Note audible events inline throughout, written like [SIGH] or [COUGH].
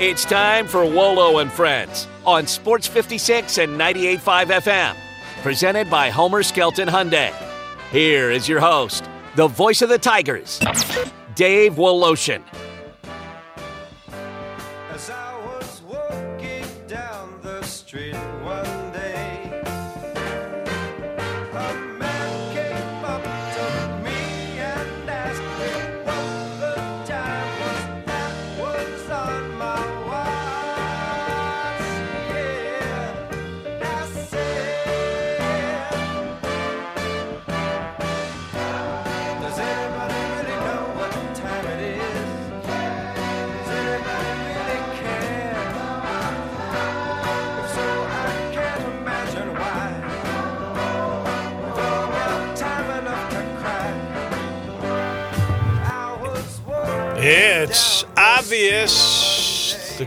It's time for Wolo and Friends on Sports 56 and 98.5 FM. Presented by Homer Skelton Hyundai. Here is your host, the voice of the Tigers, Dave Woloshin.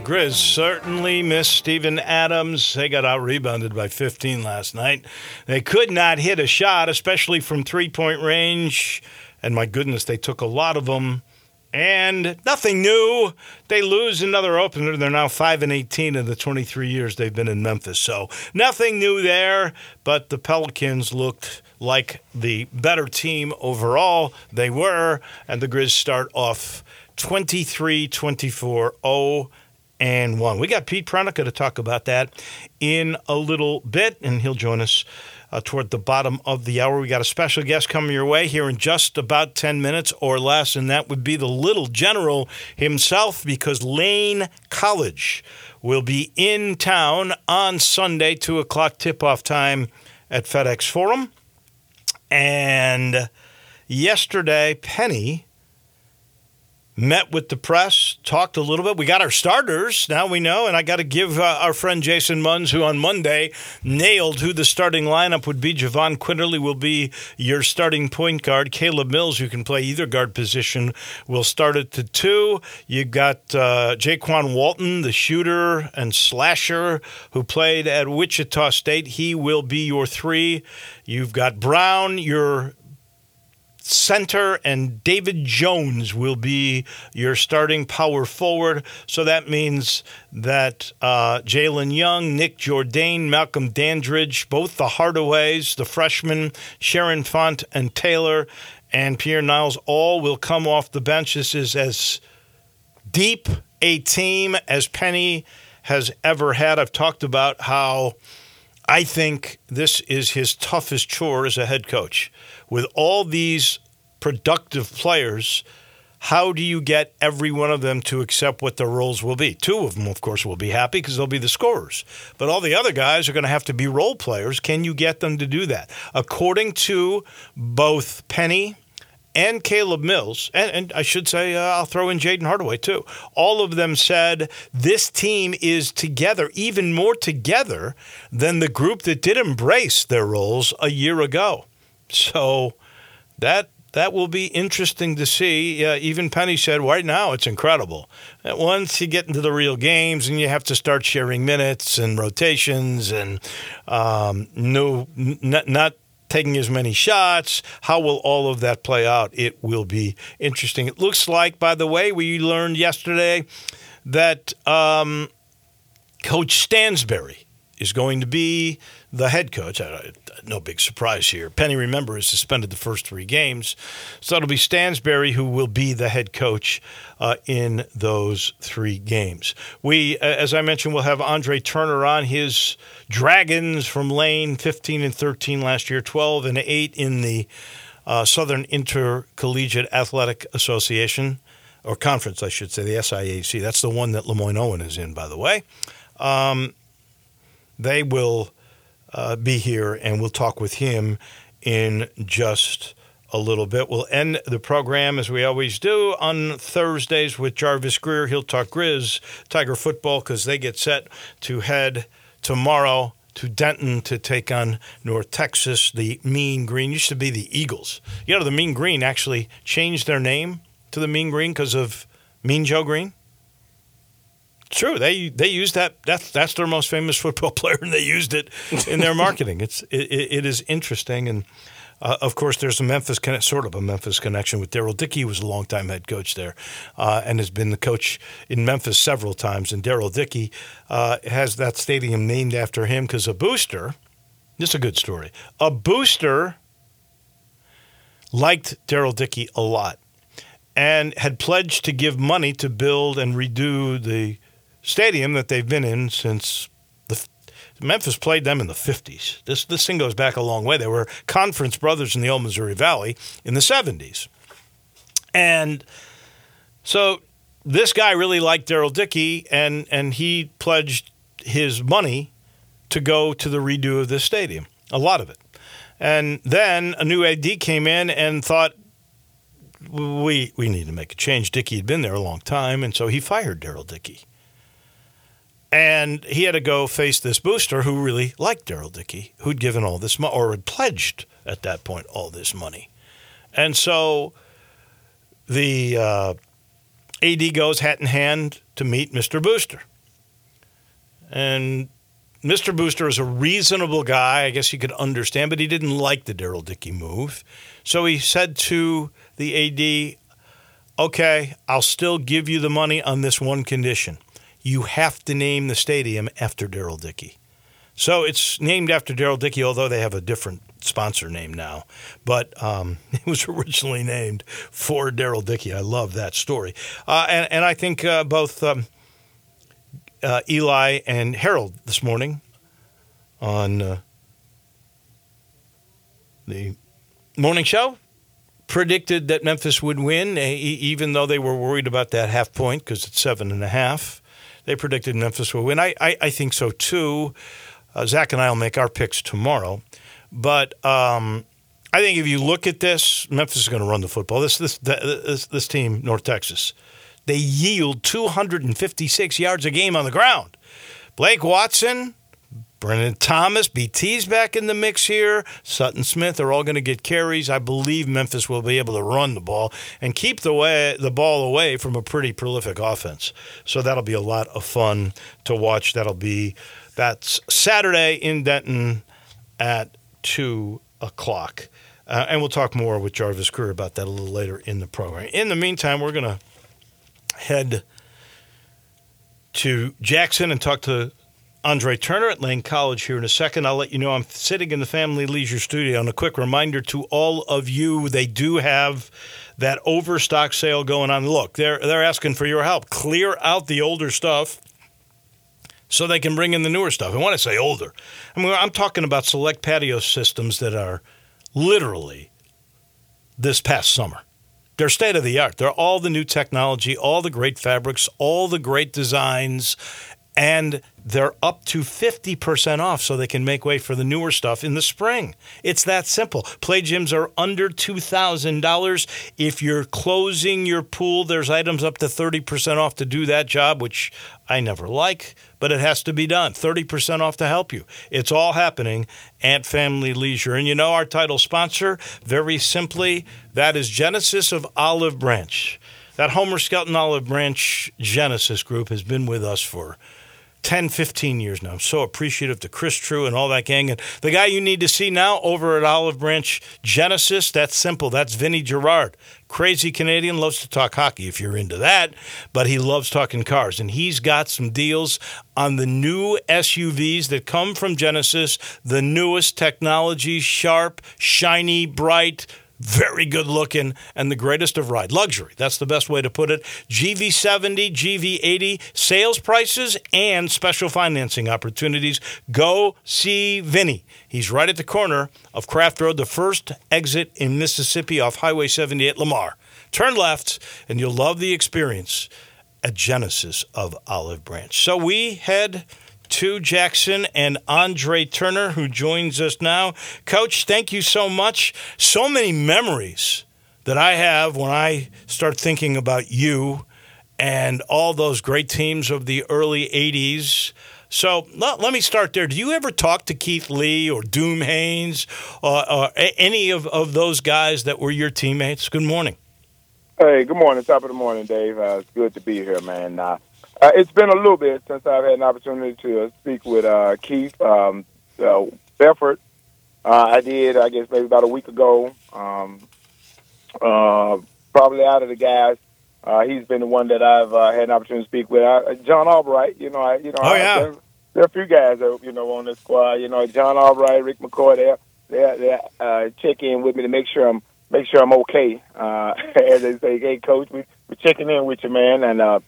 Grizz certainly missed Steven Adams. They got out rebounded by 15 last night. They could not hit a shot, especially from three point range. And my goodness, they took a lot of them. And nothing new. They lose another opener. They're now 5 and 18 in the 23 years they've been in Memphis. So nothing new there. But the Pelicans looked like the better team overall. They were. And the Grizz start off 23 24 0 and 1. We got Pete Pranica to talk about that in a little bit, and he'll join us uh, toward the bottom of the hour. We got a special guest coming your way here in just about 10 minutes or less, and that would be the little general himself because Lane College will be in town on Sunday, 2 o'clock tip off time at FedEx Forum. And yesterday, Penny met with the press, talked a little bit. We got our starters now. We know, and I got to give uh, our friend Jason Munns, who on Monday nailed who the starting lineup would be. Jahvon Quinerly will be your starting point guard. Caleb Mills, who can play either guard position, will start at the two. You got uh, Jaykwon Walton, the shooter and slasher, who played at Wichita State. He will be your three. You've got Brown, your center, and David Jones will be your starting power forward. So that means that uh, Jalen Young, Nick Jourdain, Malcolm Dandridge, both the Hardaways, the freshmen, Sharon Font and Taylor, and Pierre Niles all will come off the bench. This is as deep a team as Penny has ever had. I've talked about how I think this is his toughest chore as a head coach. With all these productive players, how do you get every one of them to accept what their roles will be? Two of them, of course, will be happy because they'll be the scorers. But all the other guys are going to have to be role players. Can you get them to do that? According to both Penny and Caleb Mills, and, and I should say, uh, I'll throw in Jaden Hardaway too. All of them said this team is together, even more together than the group that did embrace their roles a year ago. So that that will be interesting to see. Uh, even Penny said, right now it's incredible. Once you get into the real games and you have to start sharing minutes and rotations and um, no, n- not taking as many shots. How will all of that play out? It will be interesting. It looks like, by the way, we learned yesterday that um, Coach Stansbury is going to be the head coach. No big surprise here. Penny, remember, is suspended the first three games. So it'll be Stansbury who will be the head coach uh, in those three games. We, as I mentioned, we'll have Andre Turner on his Dragons from Lane, 15 and 13 last year, 12 and 8 in the uh, Southern Intercollegiate Athletic Association, or conference, I should say, the SIAC. That's the one that LeMoyne-Owen is in, by the way. Um, they will uh, be here, and we'll talk with him in just a little bit. We'll end the program as we always do on Thursdays with Jarvis Greer. He'll talk Grizz, Tiger football, because they get set to head tomorrow to Denton to take on North Texas. The Mean Green used to be the Eagles. You know, the Mean Green actually changed their name to the Mean Green because of Mean Joe Greene. True, they they used that. That's that's their most famous football [LAUGHS] player, and they used it in their marketing. It's it, it is interesting, and Uh, of course, there's a Memphis sort of a Memphis connection with Darrell Dickey, who was a longtime head coach there, uh, and has been the coach in Memphis several times. And Darrell Dickey uh, has that stadium named after him because a booster. This is a good story. A booster liked Darrell Dickey a lot and had pledged to give money to build and redo the stadium that they've been in since the Memphis played them in the 50s. This this thing goes back a long way. They were conference brothers in the old Missouri Valley in the 70s. And so this guy really liked Darrell Dickey and and he pledged his money to go to the redo of this stadium. A lot of it. And then a new AD came in and thought we we need to make a change. Dickey had been there a long time, and so he fired Darrell Dickey. And he had to go face this booster who really liked Darrell Dickey, who'd given all this money or had pledged at that point all this money. And so the uh, AD goes hat in hand to meet Mr. Booster. And Mr. Booster is a reasonable guy. I guess you could understand, but he didn't like the Darrell Dickey move. So he said to the AD, okay, I'll still give you the money on this one condition. You have to name the stadium after Darrell Dickey. So it's named after Darrell Dickey, although they have a different sponsor name now. But um, [LAUGHS] it was originally named for Darrell Dickey. I love that story. Uh, and, and I think uh, both um, uh, Eli and Harold this morning on uh, the morning show predicted that Memphis would win, e- even though they were worried about that half point because it's seven and a half. They predicted Memphis will win. I, I, I think so too. Uh, Zach and I will make our picks tomorrow. But um, I think if you look at this, Memphis is going to run the football. This, this, this, this team, North Texas, they yield 256 yards a game on the ground. Blake Watson, Brandon Thomas, BT's back in the mix here. Sutton Smith are all going to get carries. I believe Memphis will be able to run the ball and keep the way the ball away from a pretty prolific offense. So that'll be a lot of fun to watch. That'll be that's Saturday in Denton at two o'clock. Uh, and we'll talk more with Jarvis Greer about that a little later in the program. In the meantime, we're going to head to Jackson and talk to Andre Turner at Lane College here in a second. I'll let you know I'm sitting in the Family Leisure Studio. And a quick reminder to all of you, they do have that overstock sale going on. Look, they're they're asking for your help. Clear out the older stuff so they can bring in the newer stuff. And when I say older, I mean I'm talking about select patio systems that are literally this past summer. They're state of the art. They're all the new technology, all the great fabrics, all the great designs, and they're up to 50% off so they can make way for the newer stuff in the spring. It's that simple. Play gyms are under $2,000. If you're closing your pool, there's items up to 30% off to do that job, which I never like, but it has to be done. 30% off to help you. It's all happening at Family Leisure. And you know our title sponsor, very simply, that is Genesis of Olive Branch. That Homer Skelton Olive Branch Genesis group has been with us for 10, 15 years now. I'm so appreciative to Chris True and all that gang. And the guy you need to see now over at Olive Branch Genesis, that's simple. That's Vinny Gerard. Crazy Canadian, loves to talk hockey if you're into that, but he loves talking cars. And he's got some deals on the new SUVs that come from Genesis, the newest technology, sharp, shiny, bright, very good looking, and the greatest of ride. Luxury, that's the best way to put it. GV70, GV80, sales prices, and special financing opportunities. Go see Vinny. He's right at the corner of Craft Road, the first exit in Mississippi off Highway 78 Lamar. Turn left, and you'll love the experience at Genesis of Olive Branch. So we head to Jackson and Andre Turner, who joins us now. Coach, thank you so much. So many memories that I have when I start thinking about you and all those great teams of the early 80s. So let, let me start there. Do you ever talk to Keith Lee or Doom Haynes or, or a- any of, of those guys that were your teammates? Good morning. Hey, good morning. Top of the morning, Dave. Uh, it's good to be here, man. Uh, uh, it's been a little bit since I've had an opportunity to uh, speak with uh, Keith um, uh, Bedford. Uh, I did, I guess, maybe about a week ago. Um, uh, probably out of the guys, uh, he's been the one that I've uh, had an opportunity to speak with. Uh, John Albright, you know, I, you know, Oh, I- there, there are a few guys that you know on the squad. You know, John Albright, Rick McCoy, they they they uh, check in with me to make sure I'm make sure I'm okay. Uh, [LAUGHS] as they say, hey, coach, we we checking in with you, man, and uh,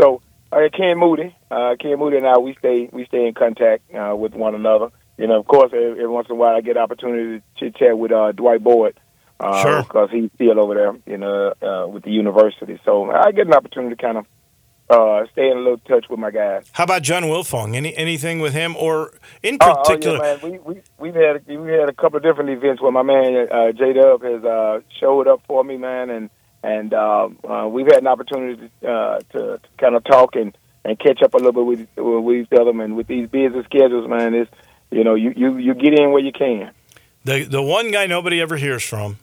so. Uh, Ken Moody, uh, Ken Moody and I, we stay we stay in contact uh, with one another. You know, of course, every, once in a while I get opportunity to chit chat with uh, Dwight Boyd, uh, Sure. because he's still over there, you know, uh, with the university. So I get an opportunity to kind of uh, stay in a little touch with my guys. How about John Wilfong? Any anything with him, or in Oh, oh, particular? yeah, man. We we we've had we had a couple of different events where my man uh, J Dub has uh, showed up for me, man, and and uh, uh, we've had an opportunity to, uh, to, to kind of talk and, and catch up a little bit with with each other, and with these busy schedules, man, is you know you, you you get in where you can. The the one guy nobody ever hears from,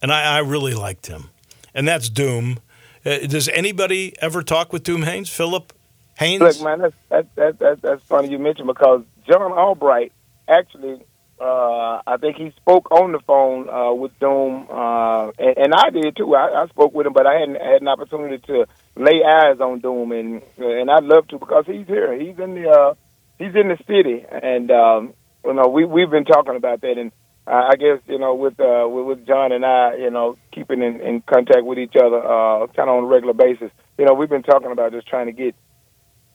and I, I really liked him, and that's Doom. Uh, does anybody ever talk with Doom Haynes? Philip Haynes? Look, man, that's that, that, that, that's funny you mentioned because John Albright actually, uh, I think he spoke on the phone uh, with Doom, uh, and, and I did too. I, I spoke with him, but I hadn't had an opportunity to lay eyes on Doom, and and I'd love to because he's here. He's in the uh, he's in the city, and um, you know we we've been talking about that, and I guess you know with uh, with, with John and I, you know, keeping in, in contact with each other, uh, kind of on a regular basis. You know, we've been talking about just trying to get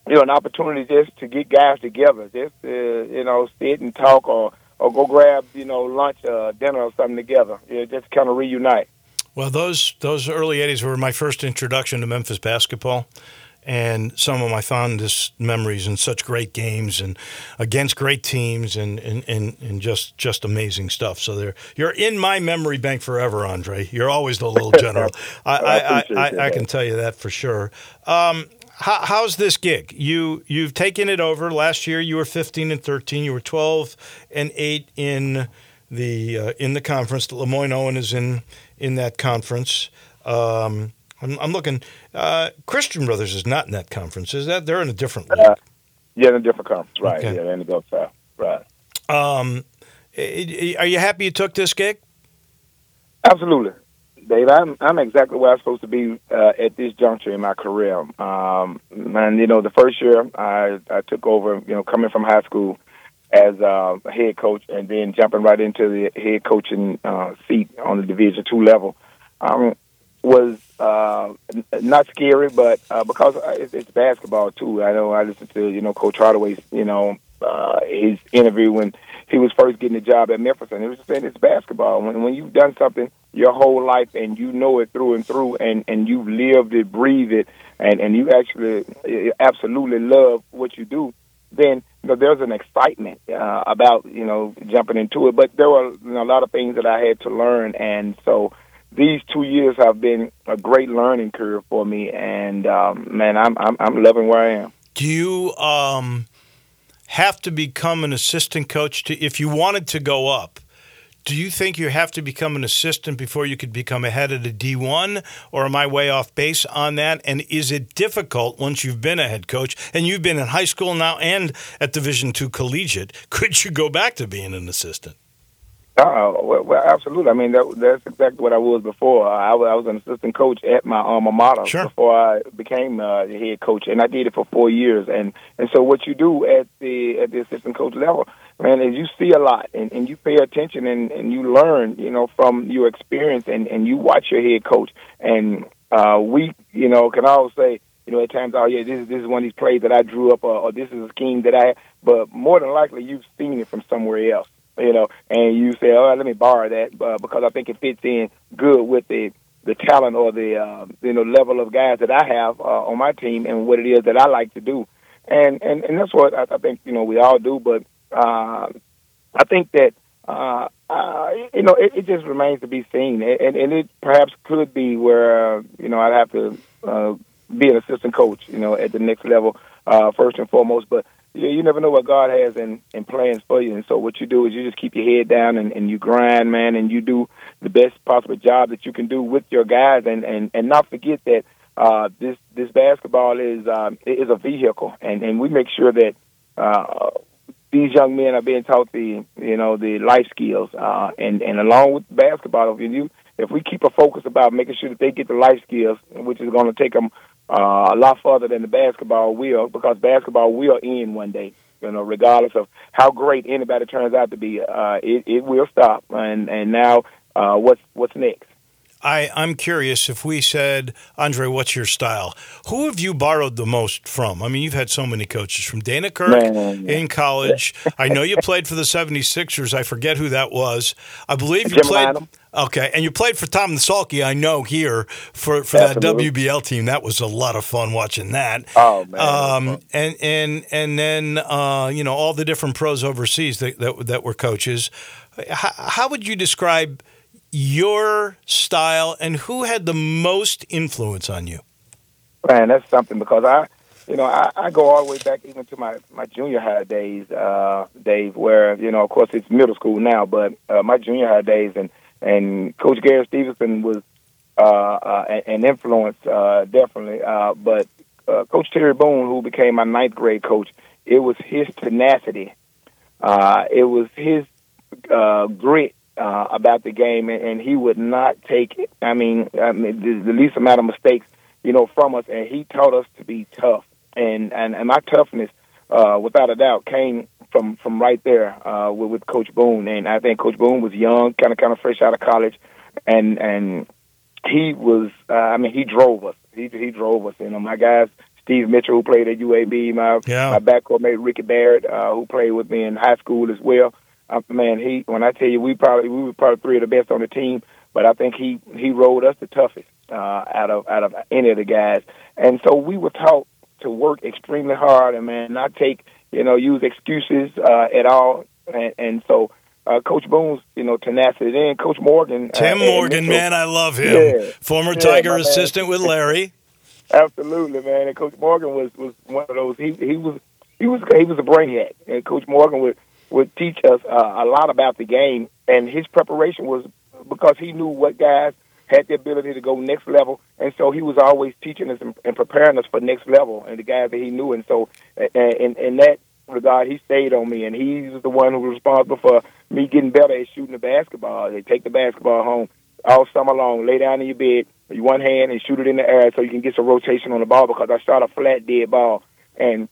you know, an opportunity just to get guys together, just you know, sit and talk or, or go grab, you know, lunch, uh, dinner or something together. Yeah, just kind of reunite. Well, those those early '80s were my first introduction to Memphis basketball, and some of my fondest memories and such great games and against great teams and and, and, and just just amazing stuff. So there, you're in my memory bank forever, Andre. You're always the little general. [LAUGHS] I, I, I, I. I can tell you that for sure. Um, how, how's this gig? You you've taken it over. Last year you were 15 and 13. You were 12 and 8 in the uh, in the conference. LeMoyne-Owen is in in that conference. Um, I'm, I'm looking. Uh, Christian Brothers is not in that conference. Is that they're in a different league? Uh, Yeah, in a different conference, right? Okay. Yeah, in the Gulf South, right? Um, are you happy you took this gig? Absolutely, Dave. I'm I'm exactly where I'm supposed to be uh, at this juncture in my career. Um, and you know, the first year I I took over, you know, coming from high school as uh, a head coach, and then jumping right into the head coaching uh, seat on the Division two level. Um, was uh, not scary, but uh, because it's, it's basketball too. I know I listened to you know Coach Hardaway's you know uh, his interview when he was first getting the job at Memphis, and he was saying it's basketball. When when you've done something your whole life and you know it through and through, and and you've lived it, breathed it, and and you actually uh, absolutely love what you do, then you know there's an excitement uh, about you know jumping into it. But there were you know, a lot of things that I had to learn, and so these two years have been a great learning curve for me. And um, man, I'm, I'm I'm loving where I am. Do you um, have to become an assistant coach to if you wanted to go up? Do you think you have to become an assistant before you could become a head of the D1, or am I way off base on that? And is it difficult once you've been a head coach and you've been in high school now and at Division two collegiate? [LAUGHS] Could you go back to being an assistant? Uh, well, well, absolutely. I mean, that, that's exactly what I was before. Uh, I, was, I was an assistant coach at my alma mater Sure. before I became uh, the head coach, and I did it for four years. And and so, what you do at the at the assistant coach level, man, is you see a lot, and, and you pay attention, and, and you learn, you know, from your experience, and, and you watch your head coach. And uh, we, you know, can all say, you know, at times, oh yeah, this is this is one of these plays that I drew up, or, or this is a scheme that I. But more than likely, you've seen it from somewhere else you know, and you say, "Oh, let me borrow that," uh, because I think it fits in good with the the talent or the uh, you know level of guys that I have uh, on my team and what it is that I like to do, and and and that's what I, I think you know we all do. But uh, I think that uh, uh, you know it, it just remains to be seen, and, and it perhaps could be where uh, you know I'd have to uh, be an assistant coach, you know, at the next level uh, first and foremost, but you, you never know what God has in, in plans for you. And so what you do is you just keep your head down and, and you grind, man, and you do the best possible job that you can do with your guys and, and, and not forget that uh, this this basketball is um, is a vehicle, and, and we make sure that uh, these young men are being taught the you know the life skills, uh, and and along with basketball, if you if we keep a focus about making sure that they get the life skills, which is going to take them uh, a lot further than the basketball will, because basketball will end one day. You know, regardless of how great anybody turns out to be, uh, it it will stop. And and now, uh, what's what's next? I, I'm curious if we said, Andre, what's your style? Who have you borrowed the most from? I mean, you've had so many coaches from Dana Kirk Man. in college. I know you played for the 76ers. I forget who that was. I believe you Jim played. Lynam. Okay, and you played for Tom Salke, I know, here for, for that WBL team. That was a lot of fun watching that. Oh, man. Um, and and and then uh, you know all the different pros overseas that that, that were coaches. How, how would you describe your style and who had the most influence on you? Man, that's something because I, you know, I, I go all the way back even to my my junior high days, uh, Dave. Where you know, of course, it's middle school now, but uh, my junior high days and and Coach Gary Stevenson was uh, uh, an- influence, uh, definitely. Uh, but uh, Coach Terry Boone, who became my ninth grade coach, it was his tenacity. Uh, it was his grit about the game, and, and he would not take. I mean, I mean the, the least amount of mistakes, you know, from us, and he taught us to be tough. And and, and my toughness, without a doubt, came from from right there uh, with, with Coach Boone. And I think Coach Boone was young, kind of kind of fresh out of college, and and he was. Uh, I mean, he drove us. He he drove us. You know, my guys. Steve Mitchell, who played at UAB, my Yeah. my backcourt mate Ricky Barrett, uh, who played with me in high school as well. Uh, man, he when I tell you, we probably we were probably three of the best on the team, but I think he he rode us the toughest uh, out of out of any of the guys, and so we were taught to work extremely hard and man, not take you know use excuses uh, at all, and, and so. Uh, Coach Boone's, you know, tenacity. Then Coach Morgan, uh, Tim and Morgan, Mitchell- man, I love him. Yeah. Former Yeah, Tiger my man. assistant with Larry. [LAUGHS] Absolutely, man. And Coach Morgan was was one of those. He he was he was he was a brainiac, and Coach Morgan would would teach us uh, a lot about the game, and his preparation was because he knew what guys had the ability to go next level, and so he was always teaching us and, preparing us for next level, and the guys that he knew, and so in in that regard, he stayed on me, and he was the one who was responsible for me getting better at shooting the basketball. They take the basketball home all summer long, lay down in your bed, one hand, and shoot it in the air so you can get some rotation on the ball because I shot a flat dead ball, and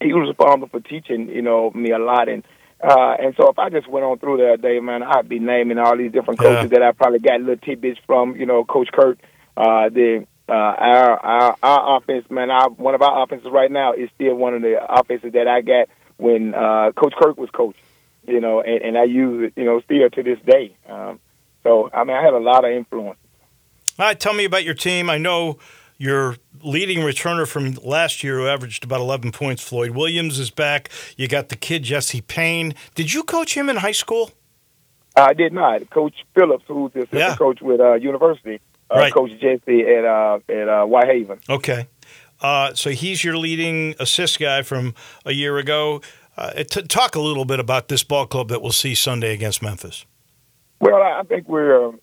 he was responsible for teaching, you know, me a lot. And uh, and so if I just went on through that day, man, I'd be naming all these different Yeah. coaches that I probably got little tidbits from. You know, Coach Kirk, uh, the uh, our, our our offense, man. Our, one of our offenses right now is still one of the offenses that I got when uh, Coach Kirk was coach. You know, and, and I use it, you know, still to this day. Um, so I mean, I had a lot of influence. All right, tell me about your team. I know your leading returner from last year who averaged about 11 points, Floyd Williams, is back. You got the kid, Jesse Payne. Did you coach him in high school? I did not. Coach Phillips, who's the assistant Yeah. coach with uh, University, uh, Right. Coach Jesse at uh, at uh, Whitehaven. Okay. Uh, so he's your leading assist guy from a year ago. Uh, t- talk a little bit about this ball club that we'll see Sunday against Memphis. Well, I think we're um,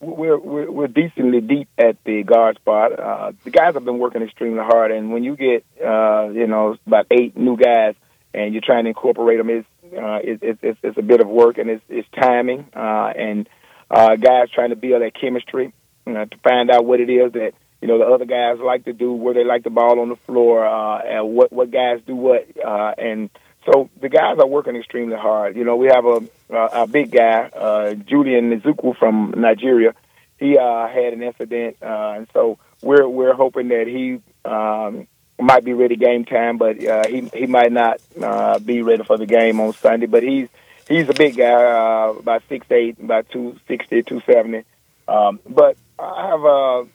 we're we're, we're decently deep at the guard spot. Uh, the guys have been working extremely hard, and when you get uh, you know about eight new guys and you're trying to incorporate them, it's uh, it's, it's it's it's a bit of work and it's it's timing uh, and uh, guys trying to build that chemistry you know, to find out what it is that you know the other guys like to do, where they like the ball on the floor, uh, and what what guys do what, uh, and so the guys are working extremely hard. You know, we have a a, big guy, uh, Julian Nzuku from Nigeria. He uh, had an incident, uh, and so we're we're hoping that he um, might be ready game time, but uh, he he might not uh, be ready for the game on Sunday. But he's he's a big guy, uh, about six eight, about two sixty, two seventy. Um, but I have a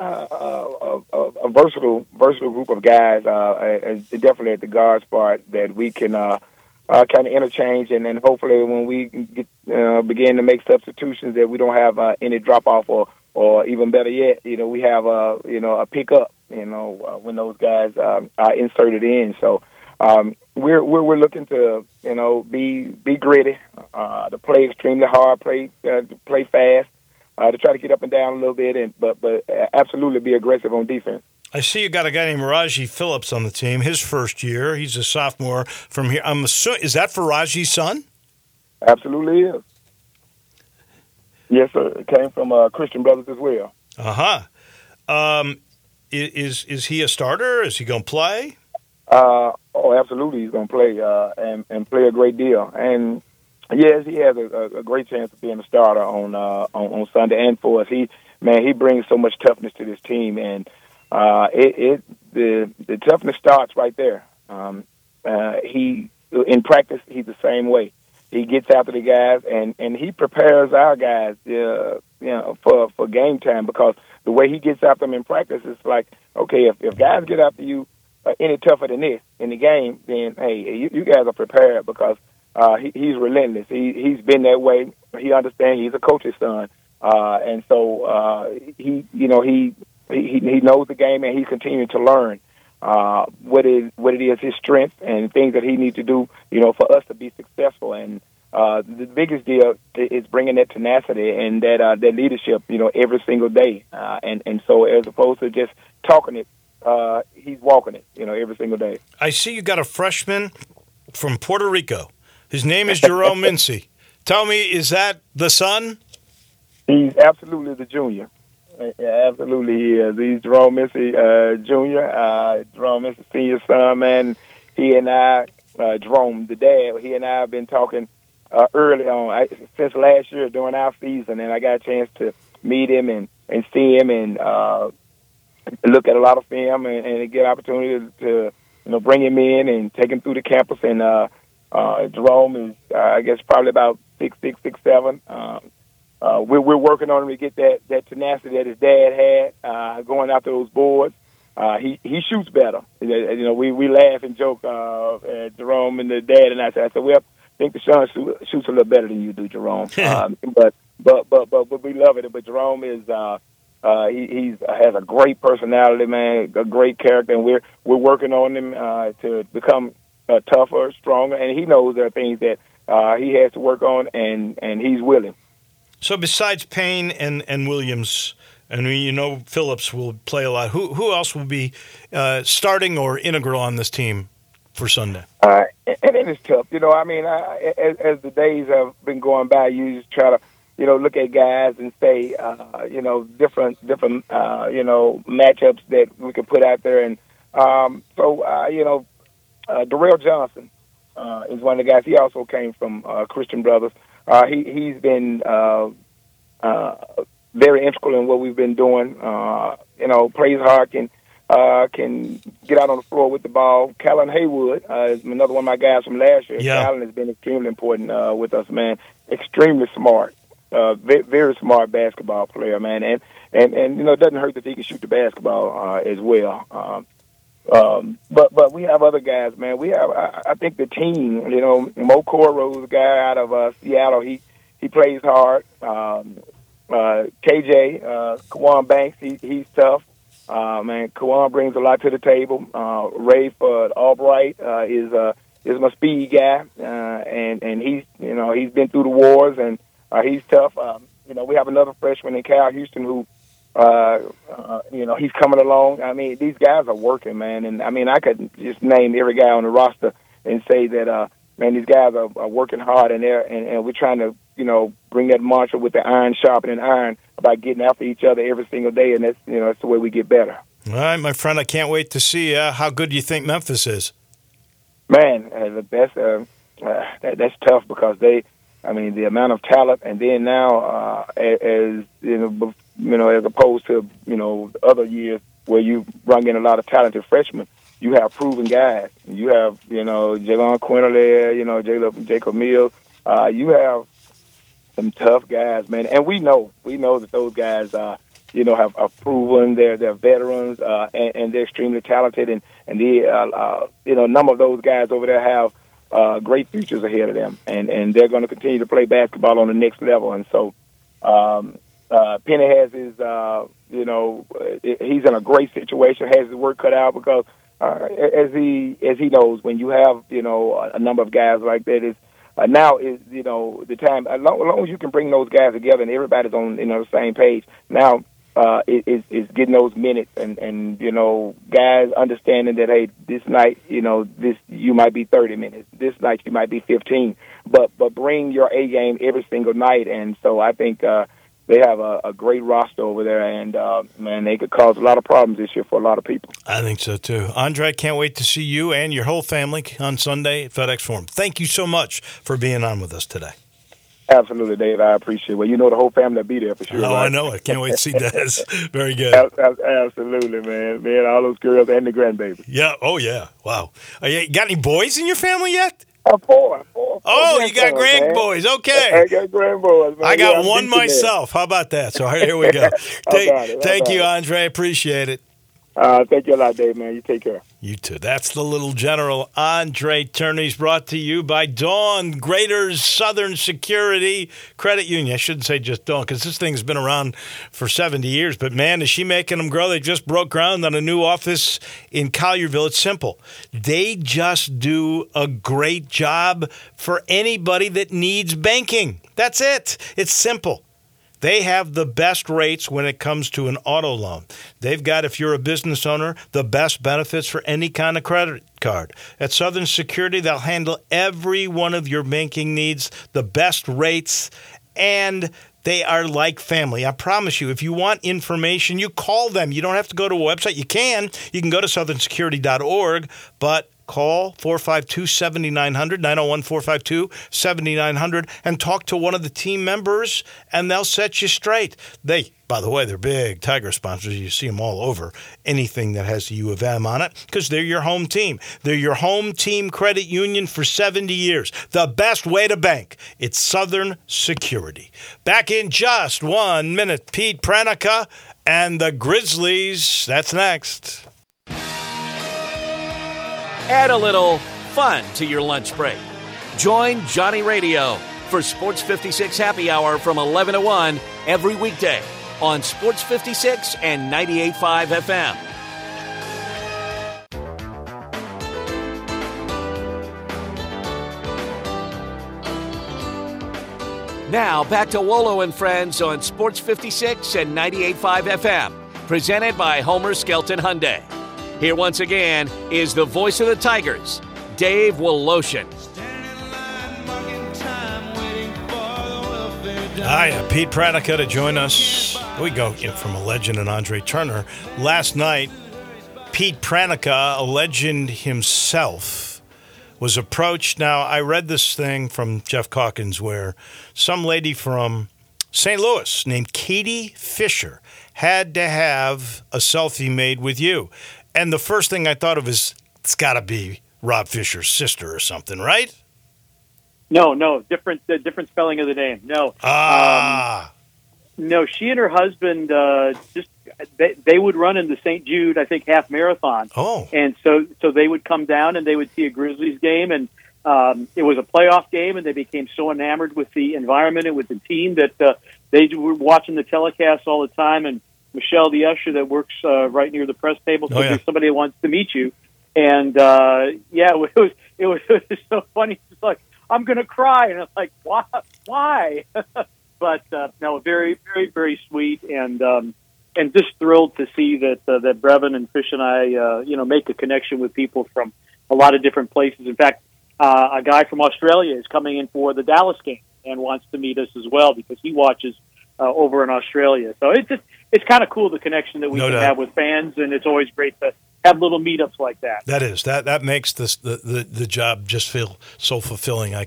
a, a, a, a versatile versatile group of guys, uh, uh, definitely at the guard spot that we can uh, uh, kind of interchange, and then hopefully when we get, uh, begin to make substitutions, that we don't have uh, any drop off, or or even better yet, you know, we have a you know a pickup, you know, uh, when those guys um, are inserted in. So um, we're, we're we're looking to you know be be gritty, uh, to play extremely hard, play uh, play fast uh, to try to get up and down a little bit, and but but absolutely be aggressive on defense. I see you got a guy named Raji Phillips on the team. His first year, he's a sophomore from here. I'm assuming is that for Raji's son? Absolutely is. Yes, sir. It came from uh, Christian Brothers as well. Uh huh. Um, is is he a starter? Is he going to play? Uh, oh, absolutely, he's going to play uh, and and play a great deal. And yes, he has a, a, great chance of being a starter on, uh, on on Sunday and for us. He man, he brings so much toughness to this team, and uh, it, it the the toughness starts right there. Um, uh, he in practice, he's the same way. He gets after the guys, and and he prepares our guys, uh, you know, for for game time because the way he gets after them in practice is like, okay, if if guys get after you uh, any tougher than this in the game, then hey, you, you guys are prepared because uh, he, he's relentless. He he's been that way. He understands. He's a coach's son, uh, and so uh, he you know he he he knows the game and he's continuing to learn uh, what is what it is his strength and things that he needs to do. You know, for us to be successful and. Uh, the biggest deal is bringing that tenacity and that uh, that leadership, you know, every single day, uh, and and so as opposed to just talking it, uh, he's walking it, you know, every single day. I see you got a freshman from Puerto Rico. His name is Jerome Mincy. Tell me, is that the son? He's absolutely the junior. Yeah, absolutely he is. He's Jerome Mincy uh, Jr., uh, Jerome Mincy Senior son, man. He and I, uh, Jerome, the dad, he and I have been talking uh, early on, I, since last year during our season, and I got a chance to meet him and, and see him and uh, look at a lot of film and, and get opportunity to, you know, bring him in and take him through the campus. And uh, uh, Jerome is, uh, I guess, probably about six, six, six, seven. Um, uh, we're, we're working on him to get that, that tenacity that his dad had, uh, going after those boards. Uh, he, he shoots better. You know, we, we laugh and joke, uh, at Jerome and the dad and I said, I said, well, I think the son shoots a little better than you do, Jerome. [LAUGHS] um, but, but, but, but, but we love it. But Jerome is, uh, uh, he he's, has a great personality, man, a great character, and we're we're working on him uh, to become uh, tougher, stronger, and he knows there are things that uh, he has to work on, and and he's willing. So besides Payne and, and Williams, and you know Phillips will play a lot. Who who else will be uh, starting or integral on this team for Sunday? Uh, and it is tough, you know. I mean, I, as, as the days have been going by, you just try to, you know, look at guys and say, uh, you know, different, different, uh, you know, matchups that we could put out there. And um, so, uh, you know, uh, Darrell Johnson uh, is one of the guys. He also came from uh, Christian Brothers. Uh, he he's been uh, uh, very integral in what we've been doing. Uh, you know, plays hard, can uh, can get out on the floor with the ball. Callan Haywood uh, is another one of my guys from last year. Yeah. Callan has been extremely important uh, with us, man. Extremely smart, uh, very, very smart basketball player, man. And and and you know, it doesn't hurt that he can shoot the basketball uh, as well. Um, um, but but we have other guys, man. We have I, I think the team, you know, Mo guy out of uh, Seattle. He he plays hard. Um, uh, KJ uh, Kawan Banks, he, he's tough. Uh, man, Kawan brings a lot to the table. Uh, Ray for Albright uh, is uh, is my speed guy, uh, and and he's you know he's been through the wars and uh, he's tough. Um, you know, we have another freshman in Cal Houston who uh, uh, you know, he's coming along. I mean, these guys are working, man. And I mean, I could just name every guy on the roster and say that, uh, man, these guys are, are working hard and they're, and, and we're trying to, you know, bring that mantra with the iron sharpening iron about getting after each other every single day. And that's, you know, that's the way we get better. All right, my friend, I can't wait to see uh, how good you think Memphis is. Man, uh, the best, uh, uh, that, that's tough because they, I mean, the amount of talent, and then now, uh, as you know, you know, as opposed to you know other years where you bring in a lot of talented freshmen, you have proven guys. You have you know Jalen Quinerly, you know Jacob Jacob Mills. Uh, you have some tough guys, man, and we know we know that those guys, uh, you know, have, have proven they're they're veterans uh, and, and they're extremely talented, and and the uh, uh, you know a number of those guys over there have uh, great futures ahead of them, and and they're going to continue to play basketball on the next level, and so. Um, uh, Penny has his, uh, you know, he's in a great situation. Has his work cut out because, uh, as he as he knows, when you have, you know, a, number of guys like that, is uh, now is you know the time. As long, as long as you can bring those guys together and everybody's on you know the same page. Now uh, is, is getting those minutes and and you know guys understanding that hey this night you know this you might be 30 minutes this night you might be 15 but but bring your A game every single night and so I think uh, they have a, a great roster over there and uh, man they could cause a lot of problems this year for a lot of people. I think so too. Andre, can't wait to see you and your whole family on Sunday at FedEx Forum. Thank you so much for being on with us today. Absolutely, Dave. I appreciate it. Well, you know the whole family will be there for sure. Oh, right? I know it. Can't wait to see Des. [LAUGHS] Very good. Ab- ab- Absolutely, man. Man, all those girls and the grandbaby. Yeah. Oh, yeah. Wow. Are you, got any boys in your family yet? Uh, four, four, four Oh, you got grandsons, man. grandboys. I Okay. got grandboys, man. I got Yeah, one myself. How about that? So here we go. [LAUGHS] Take- about it? How Thank you. Andre. Appreciate it. Uh, thank you a lot, Dave, man. You take care. You too. That's the little general Andre Turney's brought to you by Dawn Greater Southern Security Credit Union. I shouldn't say just Dawn because this thing's been around for 70 years. But man, is she making them grow? They just broke ground on a new office in Collierville. It's simple. They just do a great job for anybody that needs banking. That's it. It's simple. They have the best rates when it comes to an auto loan. They've got, if you're a business owner, the best benefits for any kind of credit card. At Southern Security, they'll handle every one of your banking needs, the best rates, and they are like family. I promise you, if you want information, you call them. You don't have to go to a website. You can. You can go to southernsecurity.org, but call 452 7900 901 452 7900 and talk to one of the team members and they'll set you straight. They, by the way, they're big Tiger sponsors. You see them all over anything that has the U of M on it because they're your home team. They're your home team credit union for 70 years. The best way to bank. It's Southern Security. Back in just one minute, Pete Pranica and the Grizzlies. That's next. Add a little fun to your lunch break. Join Johnny Radio for Sports 56 Happy Hour from 11 to 1 every weekday on Sports 56 and 98.5 FM. Now back to Wolo and Friends on Sports 56 and 98.5 FM, presented by Homer Skelton Hyundai. Here once again is the voice of the Tigers, Dave Woloshin. Hi, uh, Pete Pranica to join us. We go from a legend and Andre Turner. Last night, Pete Pranica, a legend himself, was approached. Now, I read this thing from Geoff Calkins where some lady from St. Louis named Katie Fisher had to have a selfie made with you. And the first thing I thought of is it's got to be Rob Fischer's sister or something, right? No, no, different uh, different spelling of the name. No, Ah, no. She and her husband uh, just they, they would run in the St. Jude, I think, half marathon, oh, and so so they would come down and they would see a Grizzlies game, and um, it was a playoff game, and they became so enamored with the environment and with the team that uh, they were watching the telecast all the time. And Michelle, the usher that works uh, right near the press table, said Oh, yeah. "There's somebody that wants to meet you. And uh, yeah, [LAUGHS] it was it was, it was so funny. It's like I'm going to cry, and I'm like, why? Why? [LAUGHS] but uh, no, very, very, very sweet, and um, and just thrilled to see that uh, that Brevin and Fish and I, uh, you know, make a connection with people from a lot of different places. In fact, uh, a guy from Australia is coming in for the Dallas game and wants to meet us as well because he watches uh, over in Australia. So it's just it's kind of cool the connection that we No can doubt. have with fans, and it's always great to have little meetups like that. That is that that makes this the, the, the job just feel so fulfilling. I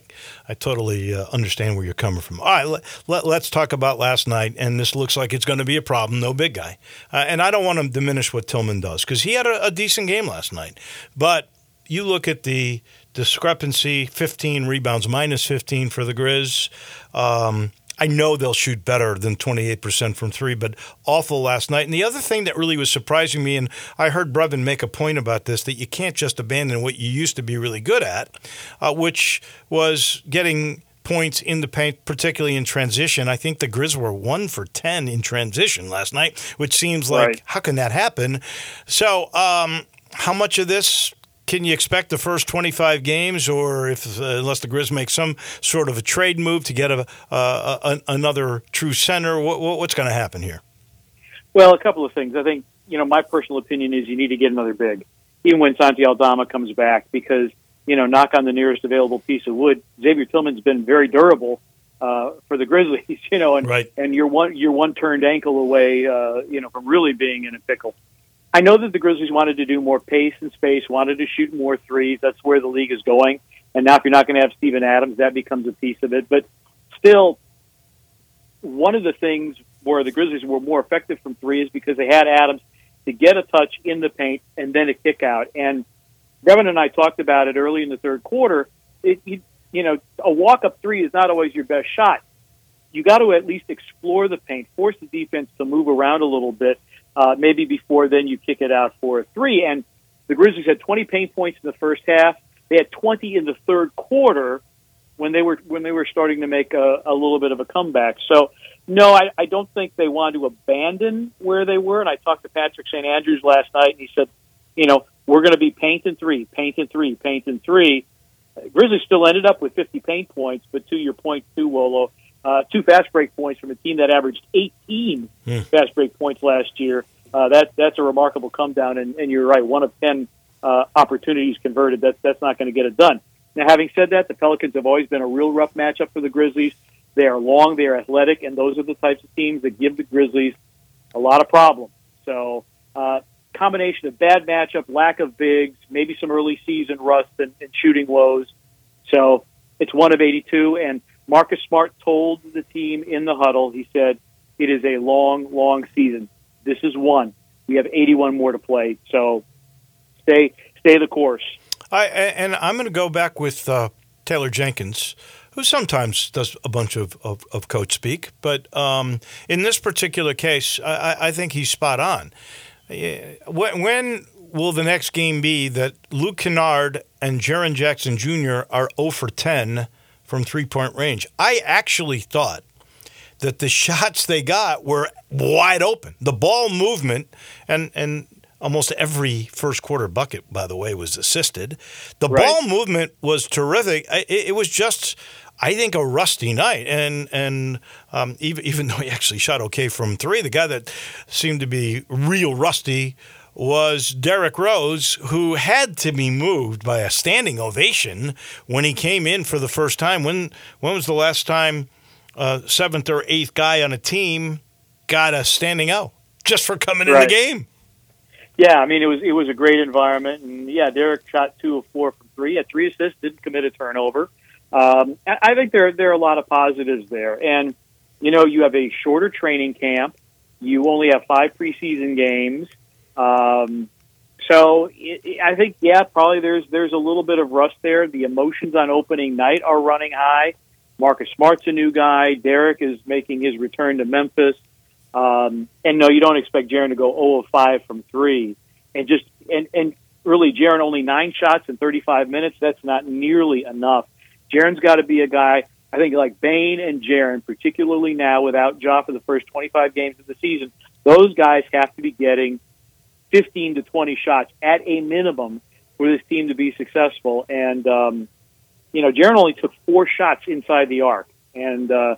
I totally uh, understand where you're coming from. All right, let, let, let's talk about last night. And this looks like it's going to be a problem. No big guy, uh, and I don't want to diminish what Tillman does because he had a, a decent game last night. But you look at the discrepancy: 15 rebounds, minus 15 for the Grizz. Um, I know they'll shoot better than 28% from three, but awful last night. And the other thing that really was surprising me, and I heard Brevin make a point about this, that you can't just abandon what you used to be really good at, uh, which was getting points in the paint, particularly in transition. I think the Grizz were one for 10 in transition last night, which seems like, Right. how can that happen? So, um, how much of this can you expect the first 25 games, or if uh, unless the Grizz make some sort of a trade move to get a, uh, a, another true center, what, what, what's going to happen here? Well, a couple of things. I think, you know, my personal opinion is you need to get another big, even when Santi Aldama comes back, because, you know, knock on the nearest available piece of wood. Xavier Tillman's been very durable uh, for the Grizzlies, [LAUGHS] you know, and, Right. and you're one, you're one turned ankle away, uh, you know, from really being in a pickle. I know that the Grizzlies wanted to do more pace and space, wanted to shoot more threes. That's where the league is going. And now if you're not going to have Steven Adams, that becomes a piece of it. But still, one of the things where the Grizzlies were more effective from three is because they had Adams to get a touch in the paint and then a kick out. And Brevin and I talked about it early in the third quarter. It, you, you know, a walk up three is not always your best shot. You got to at least explore the paint, force the defense to move around a little bit, uh, maybe before then you kick it out for a three. And the Grizzlies had 20 paint points in the first half. They had 20 in the third quarter when they were when they were starting to make a, a little bit of a comeback. So no, I, I don't think they wanted to abandon where they were. And I talked to Patrick St. Andrews last night, and he said, you know, we're going to be paint and three, paint and three, paint and three. Grizzlies still ended up with 50 paint points, but to your point, too, Wolo, uh, two fast break points from a team that averaged 18 fast break points last year. Uh, that that's a remarkable come down, and, and you're right. One of ten uh, opportunities converted. That's that's not going to get it done. Now, having said that, the Pelicans have always been a real rough matchup for the Grizzlies. They are long, they are athletic, and those are the types of teams that give the Grizzlies a lot of problems. So, uh, combination of bad matchup, lack of bigs, maybe some early season rust and, and shooting woes. So, it's one of 82, and Marcus Smart told the team in the huddle, he said, it is a long, long season. This is one. We have 81 more to play. So, stay stay the course. I and I'm going to go back with uh, Taylor Jenkins, who sometimes does a bunch of, of, of coach speak, but um, in this particular case, I, I- think he's spot on. When, when will the next game be that Luke Kennard and Jaren Jackson Jr. are 0 for 10 from three point range? I actually thought that the [LAUGHS] shots they got were wide open. The ball movement and and almost every first quarter bucket, by the way, was assisted. The Right. ball movement was terrific. It, it was just. I think a rusty night, and and um, even [LAUGHS] even though he actually shot okay from three, the guy that seemed to be real rusty was Derrick Rose, who had to be moved by a standing ovation when he came in for the first time. When when was the last time uh, seventh or eighth guy on a team got a standing O just for coming in the game? Yeah, I mean it was it was a great environment, and yeah, Derrick shot two of four from three, had three assists, didn't commit a turnover. Um, I I think there there are a lot of positives there, and you know you have a shorter training camp, you only have five preseason games, um, so it, I think yeah, probably there's there's a little bit of rust there. The emotions on opening night are running high. Marcus Smart's a new guy. Derrick is making his return to Memphis. Um, and no, you don't expect Jaren to go 0 of 5 from three. And just and and really, Jaren only nine shots in 35 minutes. That's not nearly enough. Jaren's got to be a guy. I think like Bane and Jaren, particularly now without Ja for the first 25 games of the season, those guys have to be getting 15 to 20 shots at a minimum for this team to be successful. And um, you know, Jaren only took four shots inside the arc, and uh,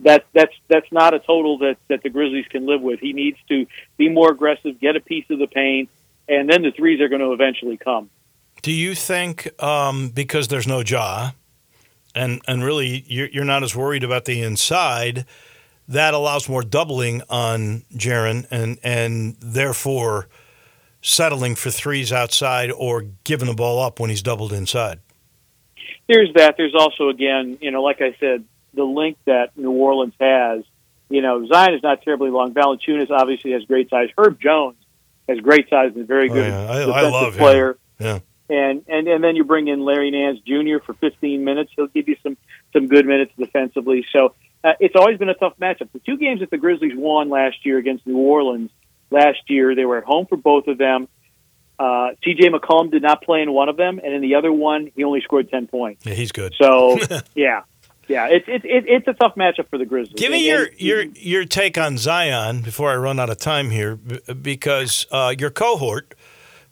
that that's that's not a total that that the Grizzlies can live with. He needs to be more aggressive, get a piece of the paint, and then the threes are going to eventually come. Do you think um, because there's no Ja, and and really you're, you're not as worried about the inside, that allows more doubling on Jaren, and and therefore settling for threes outside or giving the ball up when he's doubled inside. There's that. There's also again, you know, like I said, the link that New Orleans has. You know, Zion is not terribly long. Valanciunas obviously has great size. Herb Jones has great size and very Oh, good yeah. I- I defensive love him. player. Yeah. and and and then you bring in Larry Nance Jr. for 15 minutes. He'll give you some some good minutes defensively. So uh, it's always been a tough matchup. The two games that the Grizzlies won last year against New Orleans, last year they were at home for both of them. Uh, C.J. McCollum did not play in one of them, and in the other one, he only scored 10 points. Yeah, he's good. So [LAUGHS] yeah, yeah, it's it's it, it's a tough matchup for the Grizzlies. Give me your, your your take on Zion before I run out of time here, because uh, your cohort,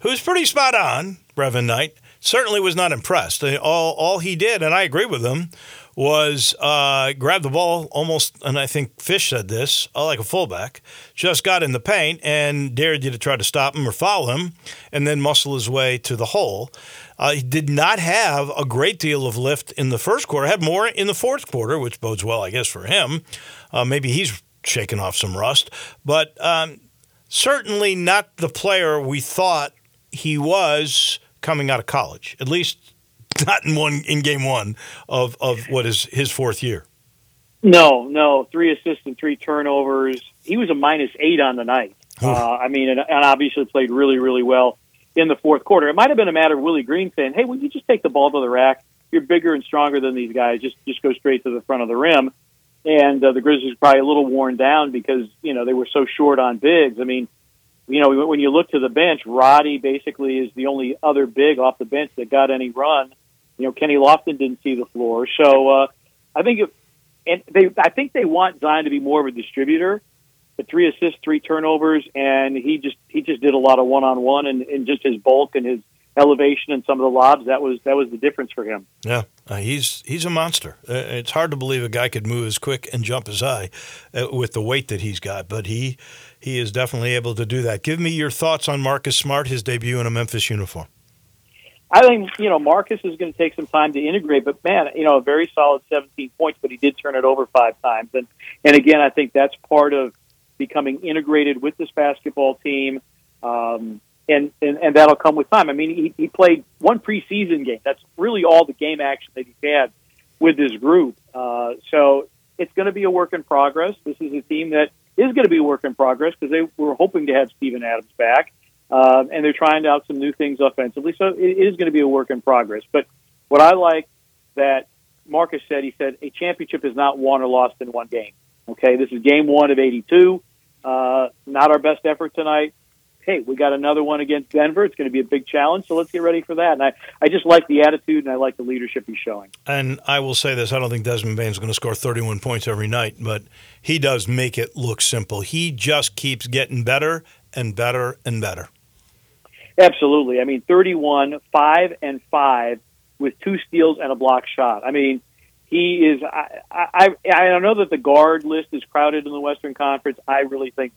who's pretty spot on, Brevin Knight, certainly was not impressed. All all he did, and I agree with him, was uh, grab the ball almost, and I think Fish said this, uh, like a fullback, just got in the paint and dared you to try to stop him or foul him, and then muscle his way to the hole. Uh, he did not have a great deal of lift in the first quarter. Had more in the fourth quarter, which bodes well, I guess, for him. Uh, maybe he's shaking off some rust, but um, certainly not the player we thought he was coming out of college. At least [LAUGHS] not in one in game one of of what is his fourth year. No, no, three assists and three turnovers. He was a minus eight on the night. Uh, I mean, and, and obviously played really, really well in the fourth quarter. It might have been a matter of Willie Green saying, "Hey, will you just take the ball to the rack? You're bigger and stronger than these guys. Just just go straight to the front of the rim." And uh, the Grizzlies were probably a little worn down because you know they were so short on bigs. I mean, you know, when you look to the bench, Roddy basically is the only other big off the bench that got any run. You know, Kenny Lofton didn't see the floor, so uh, I think if, and they, I think they want Zion to be more of a distributor. But three assists, three turnovers, and he just he just did a lot of one on one, and and just his bulk and his elevation and some of the lobs that was that was the difference for him. Yeah, uh, he's he's a monster. Uh, it's hard to believe a guy could move as quick and jump as high uh, with the weight that he's got, but he he is definitely able to do that. Give me your thoughts on Marcus Smart, his debut in a Memphis uniform. I think you know Marcus is going to take some time to integrate, but man, you know a very solid 17 points, but he did turn it over five times, and and again, I think that's part of becoming integrated with this basketball team, um, and, and and that'll come with time. I mean, he, he played one preseason game. That's really all the game action that he's had with this group. Uh, so it's going to be a work in progress. This is a team that is going to be a work in progress because they were hoping to have Steven Adams back. Um, and they're trying out some new things offensively. So it is going to be a work in progress. But what I like that Marcus said, he said, a championship is not won or lost in one game. Okay, this is game one of 82. Uh, not our best effort tonight. Hey, we got another one against Denver. It's going to be a big challenge, so let's get ready for that. And I, I just like the attitude and I like the leadership he's showing. And I will say this: I don't think Desmond Bane is going to score 31 points every night, but he does make it look simple. He just keeps getting better and better and better. Absolutely. I mean, 31, 5 and 5 with two steals and a block shot. I mean, he is. I, I, I know that the guard list is crowded in the Western Conference. I really think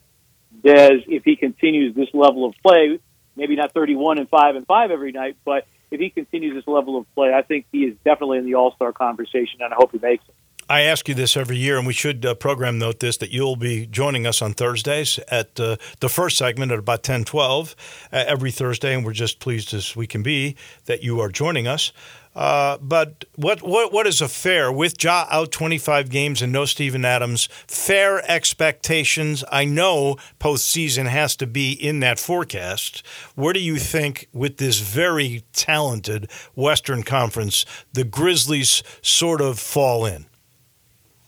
Dez, if he continues this level of play, maybe not 31 and 5 and 5 every night, but if he continues this level of play, I think he is definitely in the All Star conversation, and I hope he makes it. I ask you this every year, and we should uh, program note this that you'll be joining us on Thursdays at uh, the first segment at about 10 12 uh, every Thursday, and we're just pleased as we can be that you are joining us. Uh, but what, what what is a fair with Ja out 25 games and no Steven Adams? Fair expectations. I know postseason has to be in that forecast. Where do you think, with this very talented Western Conference, the Grizzlies sort of fall in?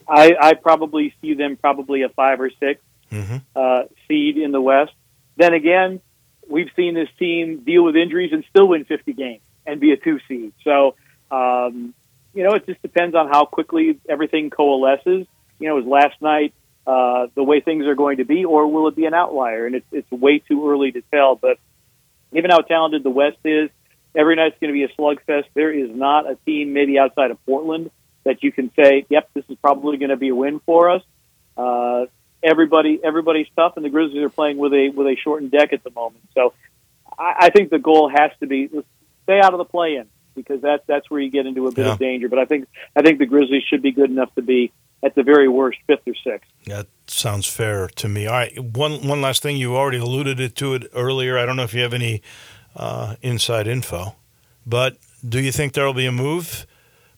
I, I probably see them probably a five or 6 Mhm. uh, seed in the West. Then again, we've seen this team deal with injuries and still win 50 games and be a two seed. So, um, you know, it just depends on how quickly everything coalesces. You know, is last night uh, the way things are going to be, or will it be an outlier? And it's, it's way too early to tell. But given how talented the West is, every night's going to be a slugfest. There is not a team, maybe outside of Portland, that you can say, "Yep, this is probably going to be a win for us." Uh, everybody, everybody's tough, and the Grizzlies are playing with a with a shortened deck at the moment. So, I, I think the goal has to be stay out of the play-in because that's that's where you get into a bit Yeah. of danger. But I think I think the Grizzlies should be good enough to be at the very worst fifth or sixth. That sounds fair to me. All right, one one last thing. You already alluded it to it earlier. I don't know if you have any uh, inside info, but do you think there will be a move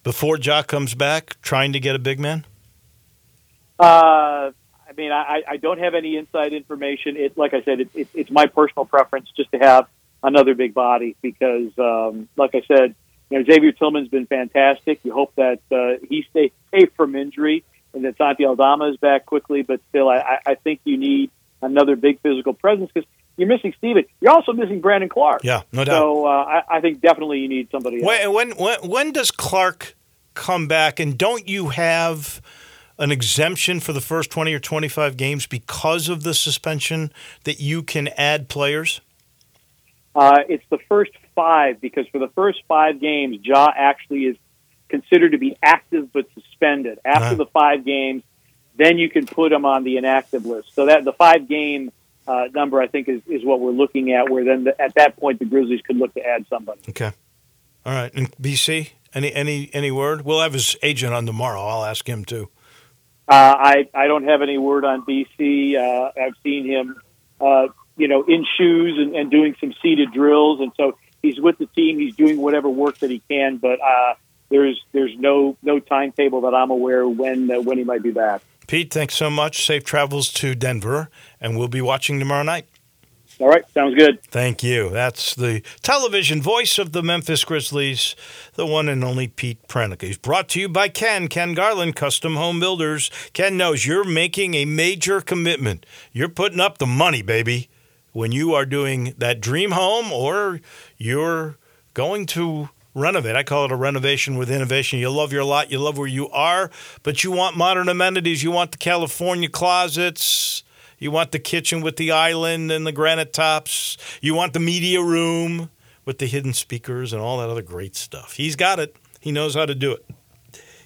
before Jock comes back, trying to get a big man? Uh, I mean, I, I don't have any inside information. It, like I said, it, it, it's my personal preference just to have another big body because, um, like I said, you know, Xavier Tillman's been fantastic. You hope that uh, he stays safe from injury and that Santi Aldama is back quickly. But still, I, I- I think you need another big physical presence because you're missing Steven. You're also missing Brandon Clarke. Yeah, no doubt. So uh, I, I think definitely you need somebody else. When, when when when does Clarke come back? And don't you have an exemption for the first twenty or twenty five games because of the suspension that you can add players? Uh, it's the first five because for the first five games, Ja actually is considered to be active but suspended after Wow. the five games. Then you can put him on the inactive list. So that the five game uh, number, I think, is, is what we're looking at. Where then the, at that point the Grizzlies could look to add somebody. Okay. All right. And BC, any any any word? We'll have his agent on tomorrow. I'll ask him too. Uh, I I don't have any word on BC. Uh, I've seen him, uh, you know, in shoes and, and doing some seated drills, and so he's with the team. He's doing whatever work that he can, but uh, there's there's no no timetable that I'm aware when uh, when he might be back. Pete, thanks so much. Safe travels to Denver, and we'll be watching tomorrow night. All right, sounds good. Thank you. That's the television voice of the Memphis Grizzlies, the one and only Pete Pranica. He's brought to you by Ken, Ken Garland, Custom Home Builders. Ken knows you're making a major commitment. You're putting up the money, baby, when you are doing that dream home or you're going to renovate. I call it a renovation with innovation. You love your lot, you love where you are, but you want modern amenities. You want the California closets. You want the kitchen with the island and the granite tops. You want the media room with the hidden speakers and all that other great stuff. He's got it. He knows how to do it.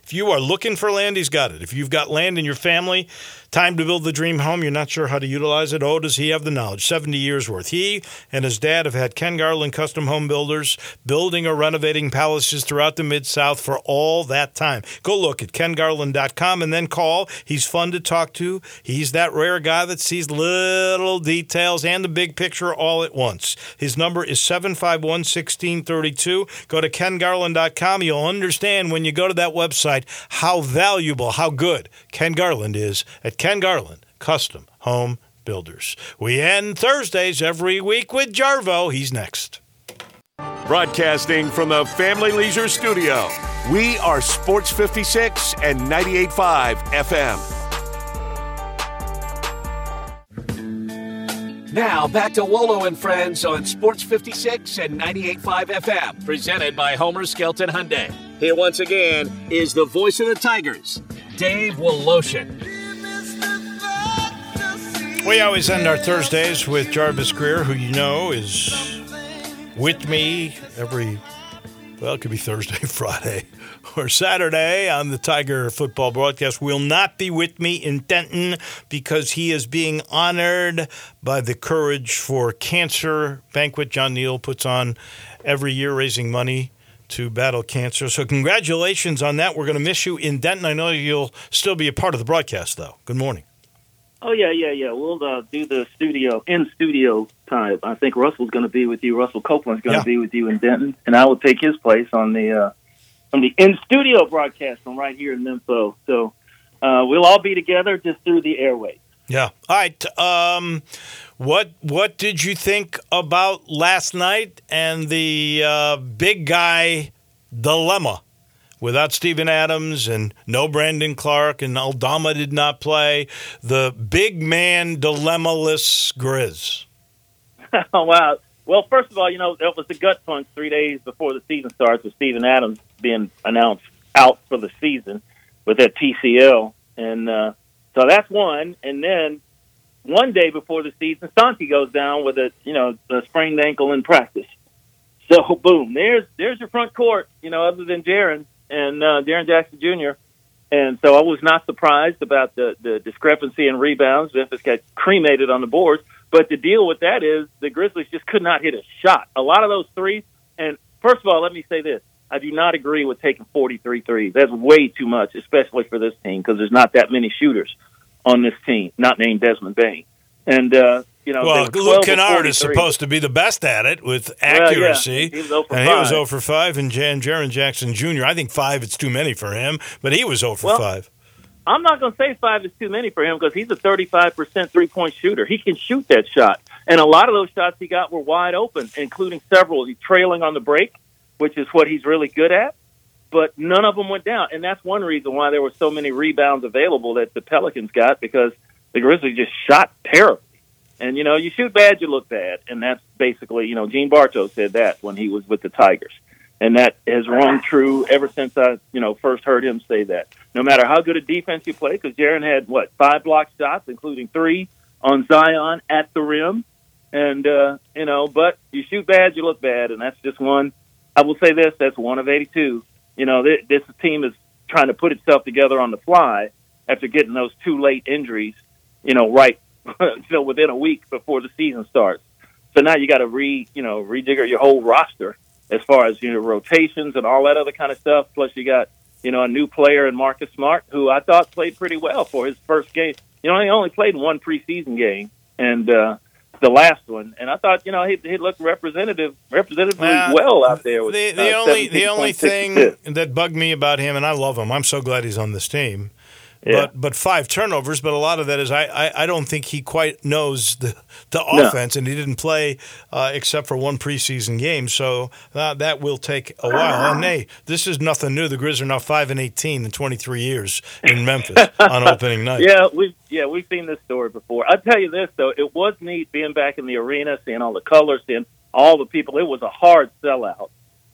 If you are looking for land, he's got it. If you've got land in your family, time to build the dream home, you're not sure how to utilize it. Oh, does he have the knowledge? 70 years worth. He and his dad have had Ken Garland Custom Home Builders building or renovating palaces throughout the Mid South for all that time. Go look at kengarland.com and then call. He's fun to talk to. He's that rare guy that sees little details and the big picture all at once. His number is 751 1632. Go to kengarland.com. You'll understand when you go to that website how valuable, how good Ken Garland is at Ken Garland Custom Home Builders. We end Thursdays every week with Jarvo. He's next. Broadcasting from the Family Leisure Studio, we are Sports 56 and 98.5 FM. Now back to Wolo and Friends on Sports 56 and 98.5 FM, presented by Homer Skelton Hyundai. Here once again is the voice of the Tigers, Dave Woloshin. We always end our Thursdays with Jarvis Greer, who you know is with me every, well, it could be Thursday, [LAUGHS] Friday, or Saturday on the Tiger football broadcast. Will not be with me in Denton because he is being honored by the Courage for Cancer banquet John Neal puts on every year, raising money to battle cancer. So, congratulations on that. We're going to miss you in Denton. I know you'll still be a part of the broadcast, though. Good morning. Oh yeah, yeah, yeah. We'll uh, do the studio in studio time. I think Russell's going to be with you. Russell Copeland's going to Yeah. be with you in Denton, and I will take his place on the uh, on the in studio broadcast from right here in Nympho. So uh, we'll all be together just through the airways. Yeah. All right. Um, what what did you think about last night and the uh, big guy dilemma? Without Steven Adams and no Brandon Clarke and Aldama did not play, the big man dilemma-less Grizz. [LAUGHS] oh wow. Well, first of all, you know that was the gut punch three days before the season starts with Steven Adams being announced out for the season with that PCL, and uh, so that's one. And then one day before the season, Santi goes down with a you know a sprained ankle in practice. So boom, there's there's your front court. You know, other than Jaren and uh, Jaren Jackson Jr. And so I was not surprised about the, the discrepancy in rebounds. Memphis got cremated on the boards. But the deal with that is the Grizzlies just could not hit a shot. A lot of those threes. And first of all, let me say this. I do not agree with taking 43 threes. That's way too much, especially for this team, because there's not that many shooters on this team, not named Desmond Bane. And, uh, you know, Well, they were 12 Luke Kennard is supposed to be the best at it with Well, yeah. accuracy. He was 0 for and he was 5. 0 for 5, and Jan Jaren Jackson Jr. I think 5 is too many for him, but he was 0 for Well, 5. I'm not going to say five is too many for him because he's a 35% three point shooter. He can shoot that shot. And a lot of those shots he got were wide open, including several He's trailing on the break, which is what he's really good at. But none of them went down. And that's one reason why there were so many rebounds available that the Pelicans got because the Grizzlies just shot terribly. And, you know, you shoot bad, you look bad. And that's basically, you know, Gene Bartow said that when he was with the Tigers. And that has rung true ever since I, you know, first heard him say that. No matter how good a defense you play, because Jaren had what five block shots, including three on Zion at the rim, and uh, you know, but you shoot bad, you look bad, and that's just one. I will say this: that's one of eighty-two you know, this, this team is trying to put itself together on the fly after getting those two late injuries, you know, right, [LAUGHS] you know, within a week before the season starts. So now you got to re, you know, rejigger your whole roster as far as you know rotations and all that other kind of stuff. Plus, you got you know a new player in Marcus Smart, who I thought played pretty well for his first game. You know, he only played in one preseason game, and uh, the last one, and I thought you know he he looked representative, representatively Well, well out there. With, the, the uh, only the only thing that bugged me about him, and I love him. I'm so glad he's on this team. Yeah. But but five turnovers, but a lot of that is I, I, I don't think he quite knows the the No. offense, and he didn't play uh, except for one preseason game, so uh, that will take a while. And hey, this is nothing new. The Grizz are now five and eighteen in 23 years in [LAUGHS] Memphis on opening night. Yeah, we yeah we've seen this story before. I tell you this though, it was neat being back in the arena, seeing all the colors, seeing all the people. It was a hard sellout,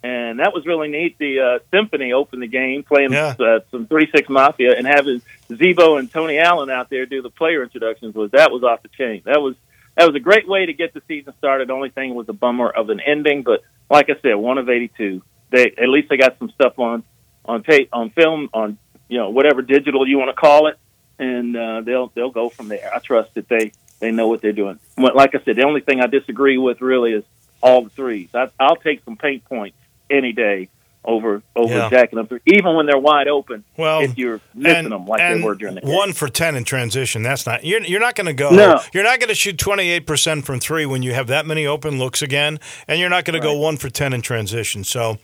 and that was really neat. The uh, symphony opened the game, playing Yeah. uh, some Three Six Mafia, and having Z-Bo and Tony Allen out there do the player introductions was that was off the chain. That was that was a great way to get the season started. The only thing was a bummer of an ending, but like I said, one of eighty two. They at least they got some stuff on on tape, on film, on you know whatever digital you want to call it and uh, they'll they'll go from there. I trust that they they know what they're doing. Well, Like I said, the only thing I disagree with really is all the threes. I, I'll take some paint points any day over over Yeah. jacking them through, even when they're wide open. Well, if you're missing and, them like they were during the game. one for ten in transition. That's not you're you're not going to go. No. You're not going to shoot twenty eight percent from three when you have that many open looks again, and you're not going to go one for ten in transition. So,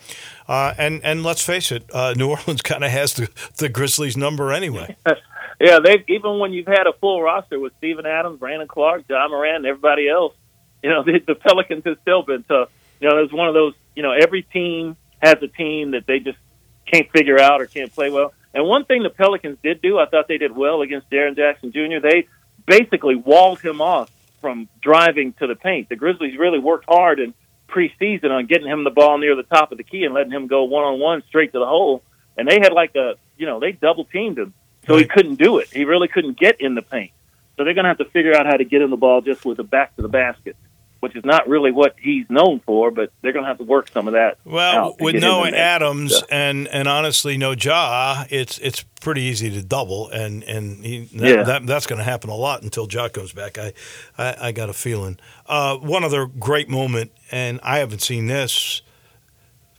uh, and and let's face it, uh, New [LAUGHS] Orleans kind of has the the Grizzlies number anyway. [LAUGHS] Yeah, they even when you've had a full roster with Steven Adams, Brandon Clarke, Ja Morant, and everybody else, you know [LAUGHS] the, the Pelicans have still been tough. You know, there's one of those. You know, every team has a team that they just can't figure out or can't play well. And one thing the Pelicans did do, I thought they did well against Jaren Jackson Jr. They basically walled him off from driving to the paint. The Grizzlies really worked hard in preseason on getting him the ball near the top of the key and letting him go one on one straight to the hole. And they had like a, you know, they double teamed him, so he couldn't do it. He really couldn't get in the paint. So they're going to have to figure out how to get him the ball just with the back to the basket, which is not really what he's known for. But they're going to have to work some of that. Well, with no. Adams So- and and honestly no Ja, it's it's pretty easy to double, and and he, that, Yeah. that that's going to happen a lot until Ja comes back. I I, I got a feeling. Uh, one other great moment, and I haven't seen this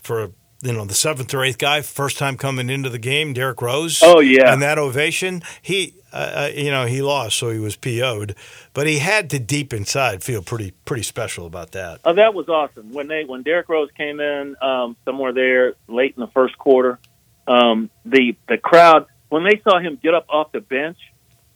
for you know the seventh or eighth guy, first time coming into the game, Derrick Rose. Oh, yeah. and that ovation. He, uh, uh, you know, he lost, so he was PO'd, but he had to deep inside feel pretty pretty special about that. Oh, that was awesome when they when Derrick Rose came in um, somewhere there late in the first quarter. Um, the the crowd when they saw him get up off the bench,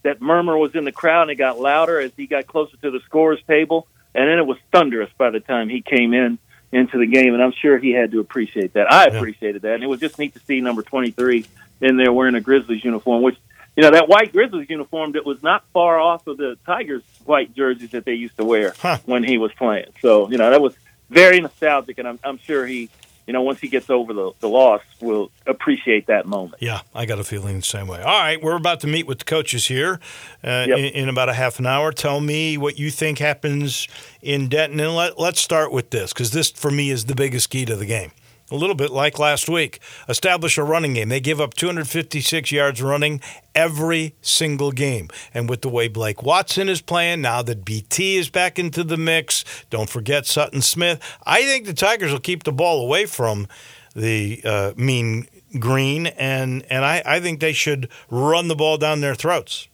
that murmur was in the crowd and it got louder as he got closer to the scorers table, and then it was thunderous by the time he came in into the game, and I'm sure he had to appreciate that. I appreciated that, and it was just neat to see number 23 in there wearing a Grizzlies uniform, which you know that white Grizzlies uniform that was not far off of the Tigers white jerseys that they used to wear Huh. when he was playing. So you know that was very nostalgic, and I'm, I'm sure he, you know, once he gets over the, the loss, will appreciate that moment. Yeah, I got a feeling the same way. All right, we're about to meet with the coaches here uh, Yep. in, in about a half an hour. Tell me what you think happens in Denton, and let, let's start with this because this, for me, is the biggest key to the game. A little bit like last week. Establish a running game. They give up 256 yards running every single game. And with the way Blake Watson is playing, now that BT is back into the mix, don't forget Sutton Smith. I think the Tigers will keep the ball away from the uh, mean green, and, and I, I think they should run the ball down their throats.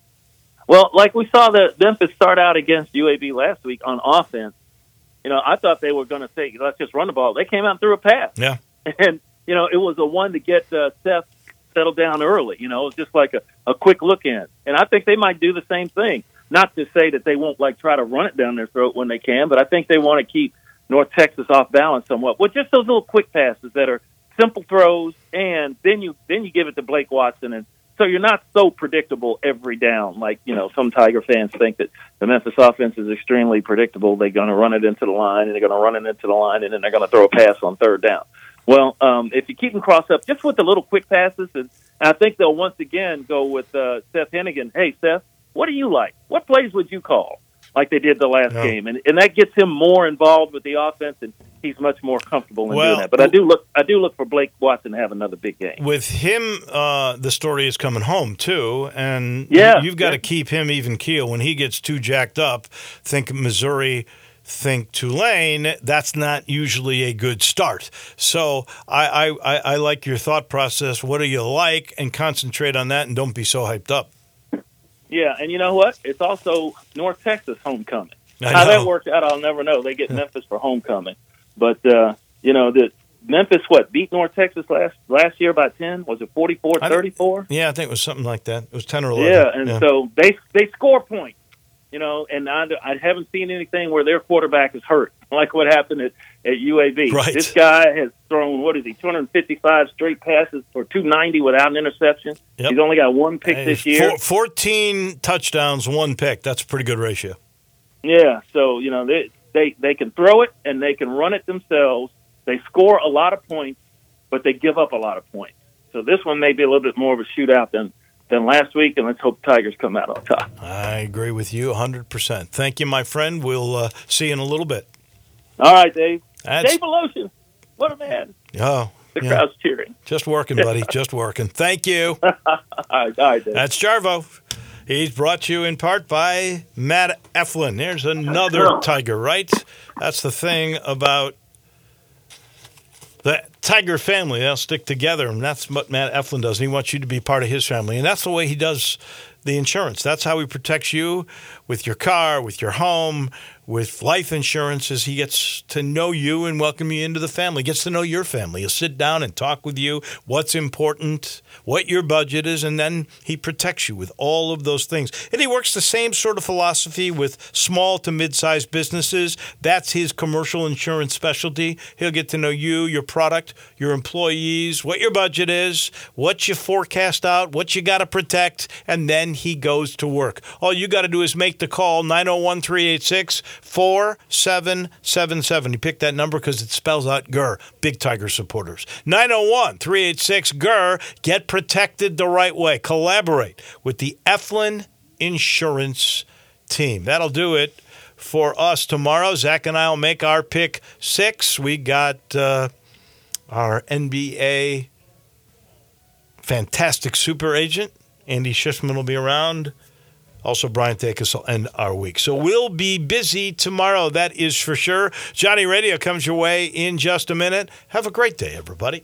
Well, like we saw the Memphis start out against UAB last week on offense. You know, I thought they were going to say, "Let's just run the ball." They came out and threw a pass. Yeah. And you know it was a one to get uh, Seth settled down early. You know, it was just like a, a quick look in, and I think they might do the same thing. Not to say that they won't like try to run it down their throat when they can, but I think they want to keep North Texas off balance somewhat with just those little quick passes that are simple throws, and then you then you give it to Blake Watson, and so you're not so predictable every down. Like you know, some Tiger fans think that the Memphis offense is extremely predictable. They're going to run it into the line, and they're going to run it into the line, and then they're going to throw a pass on third down. Well, um, if you keep them crossed up just with the little quick passes, and I think they'll once again go with uh, Seth Henigan. Hey, Seth, what do you like? What plays would you call? like they did the last Yeah. game, and and that gets him more involved with the offense, and he's much more comfortable in Well, doing that. But I do look I do look for Blake Watson to have another big game. With him, uh, the story is coming home too, and Yeah, you've got to keep him even keel. When he gets too jacked up, think Missouri, think Tulane. That's not usually a good start. So I, I, I, like your thought process. What do you like, and concentrate on that, and don't be so hyped up. Yeah, and you know what? It's also North Texas homecoming. How that works out, I'll never know. They get Memphis for homecoming, but uh, you know the Memphis what beat North Texas last last year by ten? Was it 44-34? Yeah, I think it was something like that. It was ten or eleven. Yeah, and so they they score points, you know, and I, I haven't seen anything where their quarterback is hurt, like what happened at, at UAB. Right. This guy has thrown what is he, 255 straight passes for 290 without an interception. Yep. He's only got one pick Hey, this year. Fourteen touchdowns, one pick. That's a pretty good ratio. Yeah, so you know they they they can throw it and they can run it themselves. They score a lot of points, but they give up a lot of points. So this one may be a little bit more of a shootout than than last week, and let's hope the Tigers come out on top. I agree with you 100%. Thank you, my friend. We'll uh, see you in a little bit. All right, Dave. That's, Dave Belotion, what a man! oh, The yeah. crowd's cheering. just working, buddy. [LAUGHS] just working. Thank you. [LAUGHS] All right, all right, Dave. That's Jarvo. He's brought to you in part by Matt Eflin. There's another Tiger, right? That's the thing about the Tiger family. They'll stick together, and that's what Matt Eflin does. And he wants you to be part of his family, and that's the way he does the insurance. That's how he protects you with your car, with your home, with life insurance. As he gets to know you and welcome you into the family, gets to know your family. He'll sit down and talk with you. What's important, what your budget is, and then he protects you with all of those things. And he works the same sort of philosophy with small to mid-sized businesses. That's his commercial insurance specialty. He'll get to know you, your product, your employees, what your budget is, what you forecast out, what you got to protect, and then he goes to work. All you got to do is make the call 901 386 4777. You pick that number because it spells out GUR, Big Tiger supporters. 901 386 GUR. Get protected the right way. Collaborate with the Eflin Insurance Team. That'll do it for us tomorrow. Zach and I will make our pick six. We got uh, our NBA fantastic super agent. Andy Schiffman will be around. Also, Brian Thakis will end our week. So we'll be busy tomorrow, that is for sure. Johnny Radio comes your way in just a minute. Have a great day, everybody.